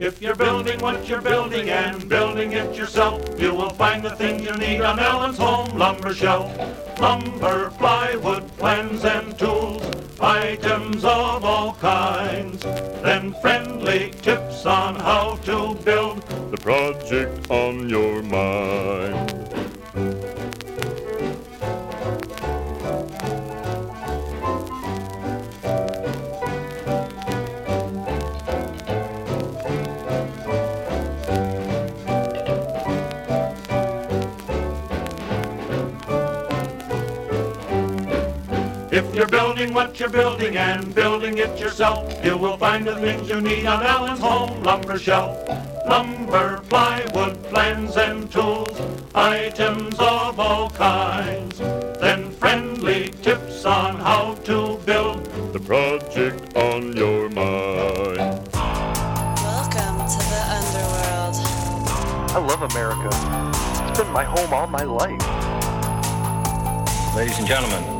If you're building what you're building and building it yourself, you will find the things you need on Allen's Home Lumber Shelf. Lumber, plywood, plans and tools, items of all kinds. Then friendly tips on how to build the project on your mind. If you're building what you're building and building it yourself, you will find the things you need on Allen's Home Lumber Shelf. Lumber, plywood, plans and tools, items of all kinds. Then friendly tips on how to build the project on your mind. Welcome to the underworld. I love America. It's been my home all my life. Ladies and gentlemen,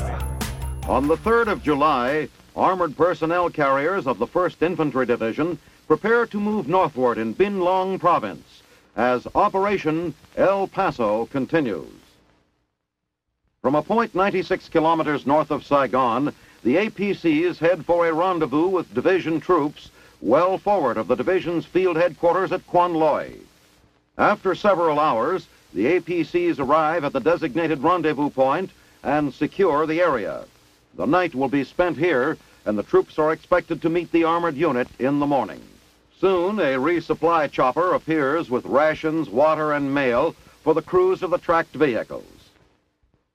On the 3rd of July, armored personnel carriers of the 1st Infantry Division prepare to move northward in Binh Long Province as Operation El Paso continues. From a point 96 kilometers north of Saigon, the APCs head for a rendezvous with division troops well forward of the division's field headquarters at Quan Loi. After several hours, the APCs arrive at the designated rendezvous point and secure the area. The night will be spent here, and the troops are expected to meet the armored unit in the morning. Soon, a resupply chopper appears with rations, water, and mail for the crews of the tracked vehicles.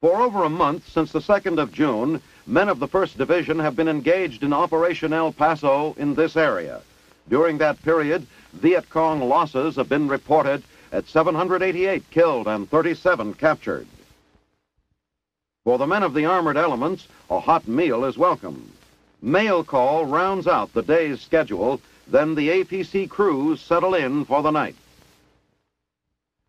For over a month since the 2nd of June, men of the 1st Division have been engaged in Operation El Paso in this area. During that period, Viet Cong losses have been reported at 788 killed and 37 captured. For the men of the armored elements, a hot meal is welcome. Mail call rounds out the day's schedule, then the APC crews settle in for the night.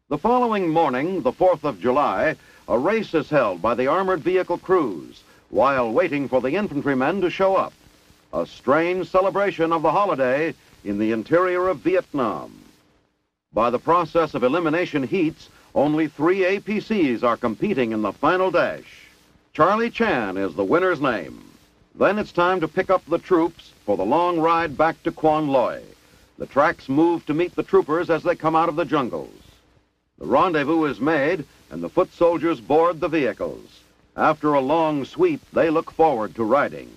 The following morning, the 4th of July, a race is held by the armored vehicle crews while waiting for the infantrymen to show up. A strange celebration of the holiday in the interior of Vietnam. By the process of elimination heats, only three APCs are competing in the final dash. Charlie Chan is the winner's name. Then it's time to pick up the troops for the long ride back to Quan Loi. The tracks move to meet the troopers as they come out of the jungles. The rendezvous is made, and the foot soldiers board the vehicles. After a long sweep, they look forward to riding.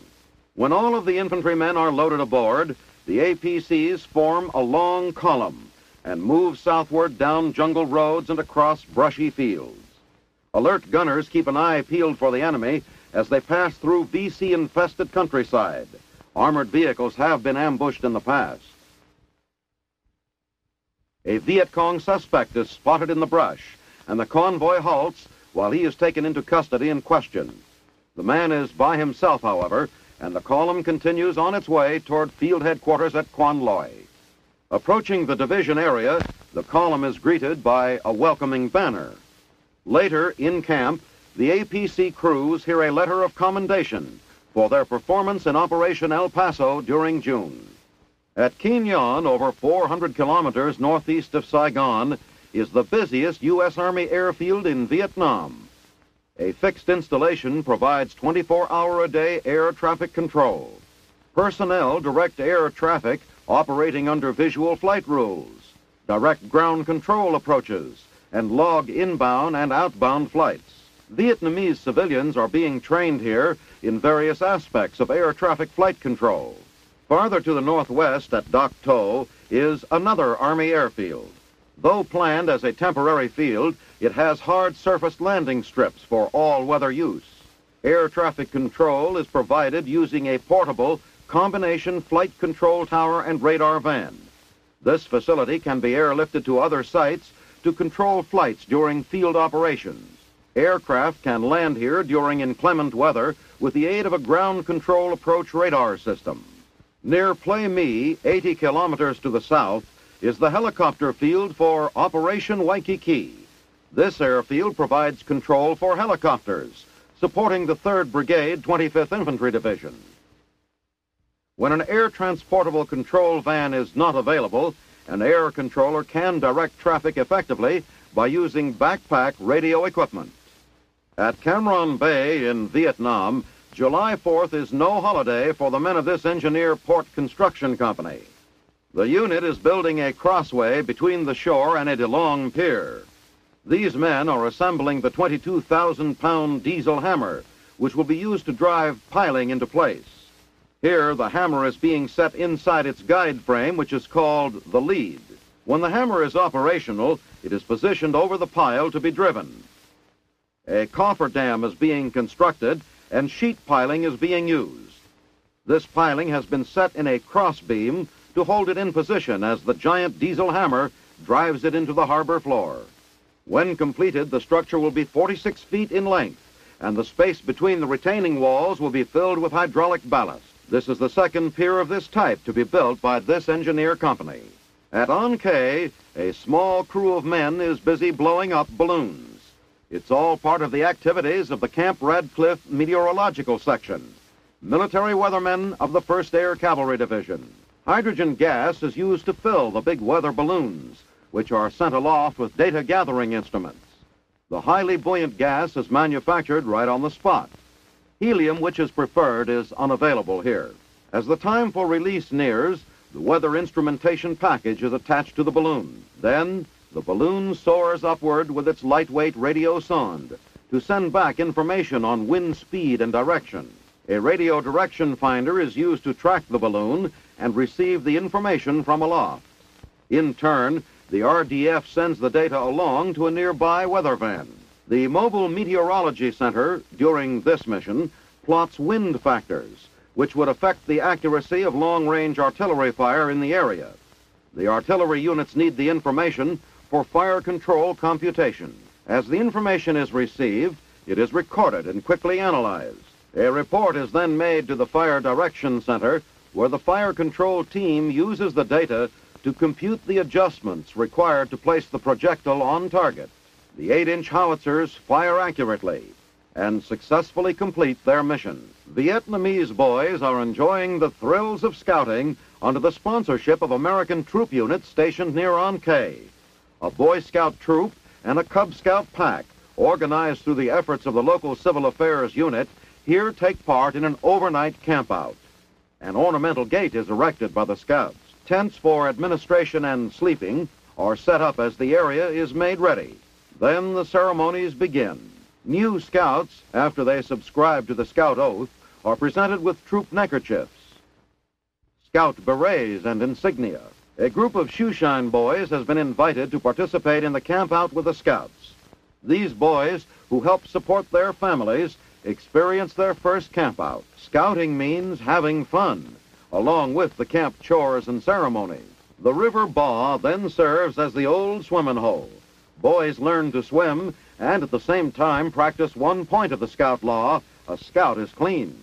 When all of the infantrymen are loaded aboard, the APCs form a long column and move southward down jungle roads and across brushy fields. Alert gunners keep an eye peeled for the enemy as they pass through VC-infested countryside. Armored vehicles have been ambushed in the past. A Viet Cong suspect is spotted in the brush, and the convoy halts while he is taken into custody and questioned. The man is by himself, however, and the column continues on its way toward field headquarters at Quan Loi. Approaching the division area, the column is greeted by a welcoming banner. Later, in camp, the APC crews hear a letter of commendation for their performance in Operation El Paso during June. At Qui Nhon, over 400 kilometers northeast of Saigon, is the busiest U.S. Army airfield in Vietnam. A fixed installation provides 24-hour-a-day air traffic control. Personnel direct air traffic operating under visual flight rules, direct ground control approaches, and log inbound and outbound flights. Vietnamese civilians are being trained here in various aspects of air traffic flight control. Farther to the northwest at Dak To is another Army airfield. Though planned as a temporary field, it has hard surface landing strips for all-weather use. Air traffic control is provided using a portable combination flight control tower and radar van. This facility can be airlifted to other sites to control flights during field operations. Aircraft can land here during inclement weather with the aid of a ground control approach radar system. Near Plei Me, 80 kilometers to the south, is the helicopter field for Operation Waikiki. This airfield provides control for helicopters, supporting the 3rd Brigade, 25th Infantry Division. When an air transportable control van is not available, an air controller can direct traffic effectively by using backpack radio equipment. At Cam Ranh Bay in Vietnam, July 4th is no holiday for the men of this engineer port construction company. The unit is building a crossway between the shore and a DeLong pier. These men are assembling the 22,000 pound diesel hammer, which will be used to drive piling into place. Here, the hammer is being set inside its guide frame, which is called the lead. When the hammer is operational, it is positioned over the pile to be driven. A cofferdam is being constructed and sheet piling is being used. This piling has been set in a crossbeam to hold it in position as the giant diesel hammer drives it into the harbor floor. When completed, the structure will be 46 feet in length, and the space between the retaining walls will be filled with hydraulic ballast. This is the second pier of this type to be built by this engineer company. At An Khe, a small crew of men is busy blowing up balloons. It's all part of the activities of the Camp Radcliff Meteorological Section, military weathermen of the 1st Air Cavalry Division. Hydrogen gas is used to fill the big weather balloons, which are sent aloft with data gathering instruments. The highly buoyant gas is manufactured right on the spot. Helium, which is preferred, is unavailable here. As the time for release nears, the weather instrumentation package is attached to the balloon. Then, the balloon soars upward with its lightweight radio sonde to send back information on wind speed and direction. A radio direction finder is used to track the balloon and receive the information from aloft. In turn, the RDF sends the data along to a nearby weather van. The Mobile Meteorology Center, during this mission, plots wind factors, which would affect the accuracy of long-range artillery fire in the area. The artillery units need the information for fire control computation. As the information is received, it is recorded and quickly analyzed. A report is then made to the Fire Direction Center, where the fire control team uses the data to compute the adjustments required to place the projectile on target. The 8-inch howitzers fire accurately and successfully complete their mission. Vietnamese boys are enjoying the thrills of scouting under the sponsorship of American troop units stationed near An Khe. A Boy Scout troop and a Cub Scout pack, organized through the efforts of the local civil affairs unit, here take part in an overnight campout. An ornamental gate is erected by the scouts. Tents for administration and sleeping are set up as the area is made ready. Then the ceremonies begin. New scouts, after they subscribe to the scout oath, are presented with troop neckerchiefs, scout berets, and insignia. A group of shoeshine boys has been invited to participate in the camp out with the scouts. These boys, who help support their families, experience their first camp out. Scouting means having fun, along with the camp chores and ceremonies. The river Ba then serves as the old swimming hole. Boys learn to swim and at the same time practice one point of the scout law, a scout is clean.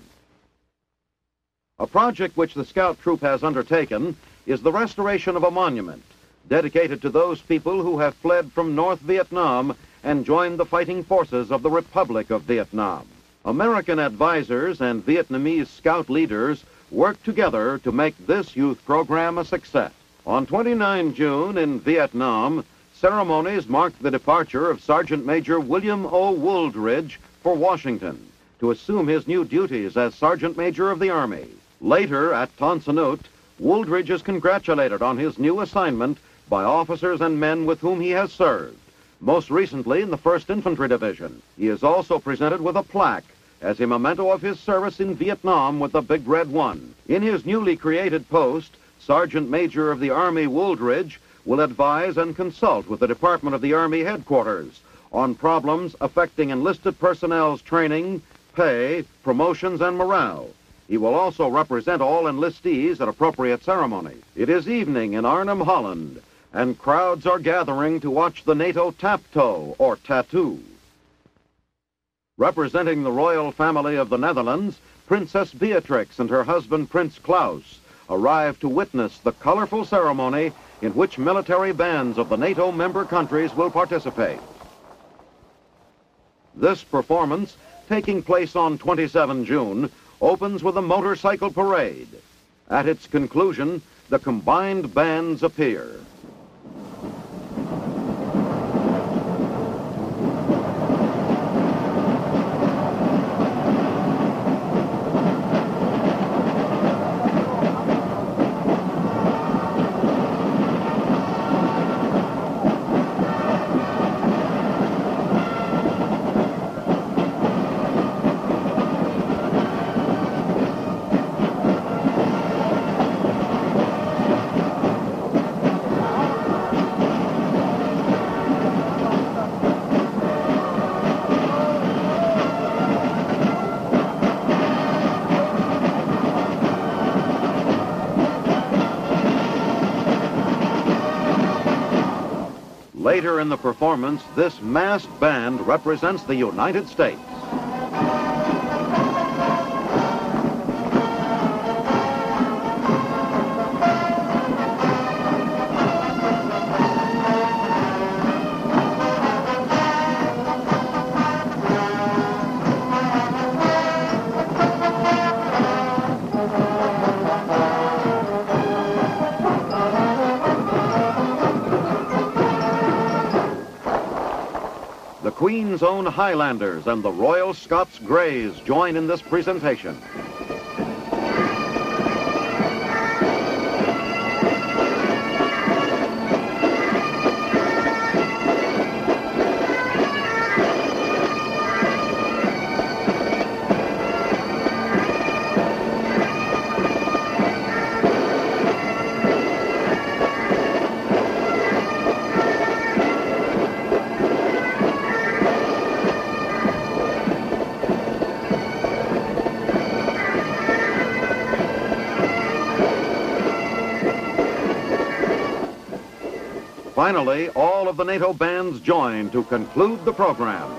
A project which the scout troop has undertaken is the restoration of a monument dedicated to those people who have fled from North Vietnam and joined the fighting forces of the Republic of Vietnam. American advisors and Vietnamese scout leaders worked together to make this youth program a success. On 29 June in Vietnam, ceremonies marked the departure of Sergeant Major William O. Wooldridge for Washington to assume his new duties as Sergeant Major of the Army. Later at Tan Son Nhut, Wooldridge is congratulated on his new assignment by officers and men with whom he has served. Most recently in the 1st Infantry Division. He is also presented with a plaque as a memento of his service in Vietnam with the Big Red One. In his newly created post, Sergeant Major of the Army Wooldridge will advise and consult with the Department of the Army headquarters on problems affecting enlisted personnel's training, pay, promotions, and morale. He will also represent all enlistees at appropriate ceremony. It is evening in Arnhem, Holland, and crowds are gathering to watch the NATO taptoe, or tattoo. Representing the royal family of the Netherlands, Princess Beatrix and her husband Prince Claus arrive to witness the colorful ceremony in which military bands of the NATO member countries will participate. This performance, taking place on 27 June, opens with a motorcycle parade. At its conclusion, the combined bands appear. Later in the performance, this masked band represents the United States. Queen's Own Highlanders and the Royal Scots Greys join in this presentation. Finally, all of the NATO bands join to conclude the program.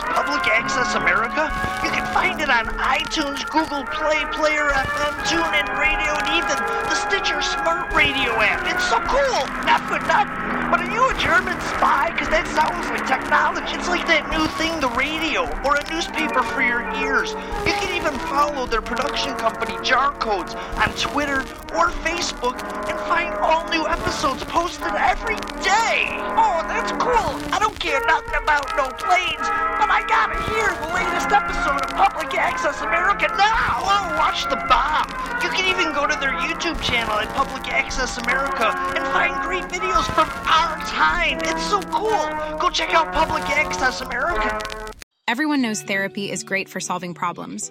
Public Access America? You can find it on iTunes, Google Play, Player FM, TuneIn Radio, and even the Stitcher Smart Radio app. It's so cool! Not for nothing. But are you a German spy? Because that sounds like technology. It's like that new thing, the radio, or a newspaper for your ears. You can even follow their production company, Jar Codes, on Twitter or Facebook and find all new episodes posted every day. Oh, that's cool. I don't care nothing about no planes, but I gotta hear the latest episode of Public Access America now. Oh, watch the bomb. You can even go to their YouTube channel at Public Access America and find great videos from our time. It's so cool. Go check out Public Access America. Everyone knows therapy is great for solving problems,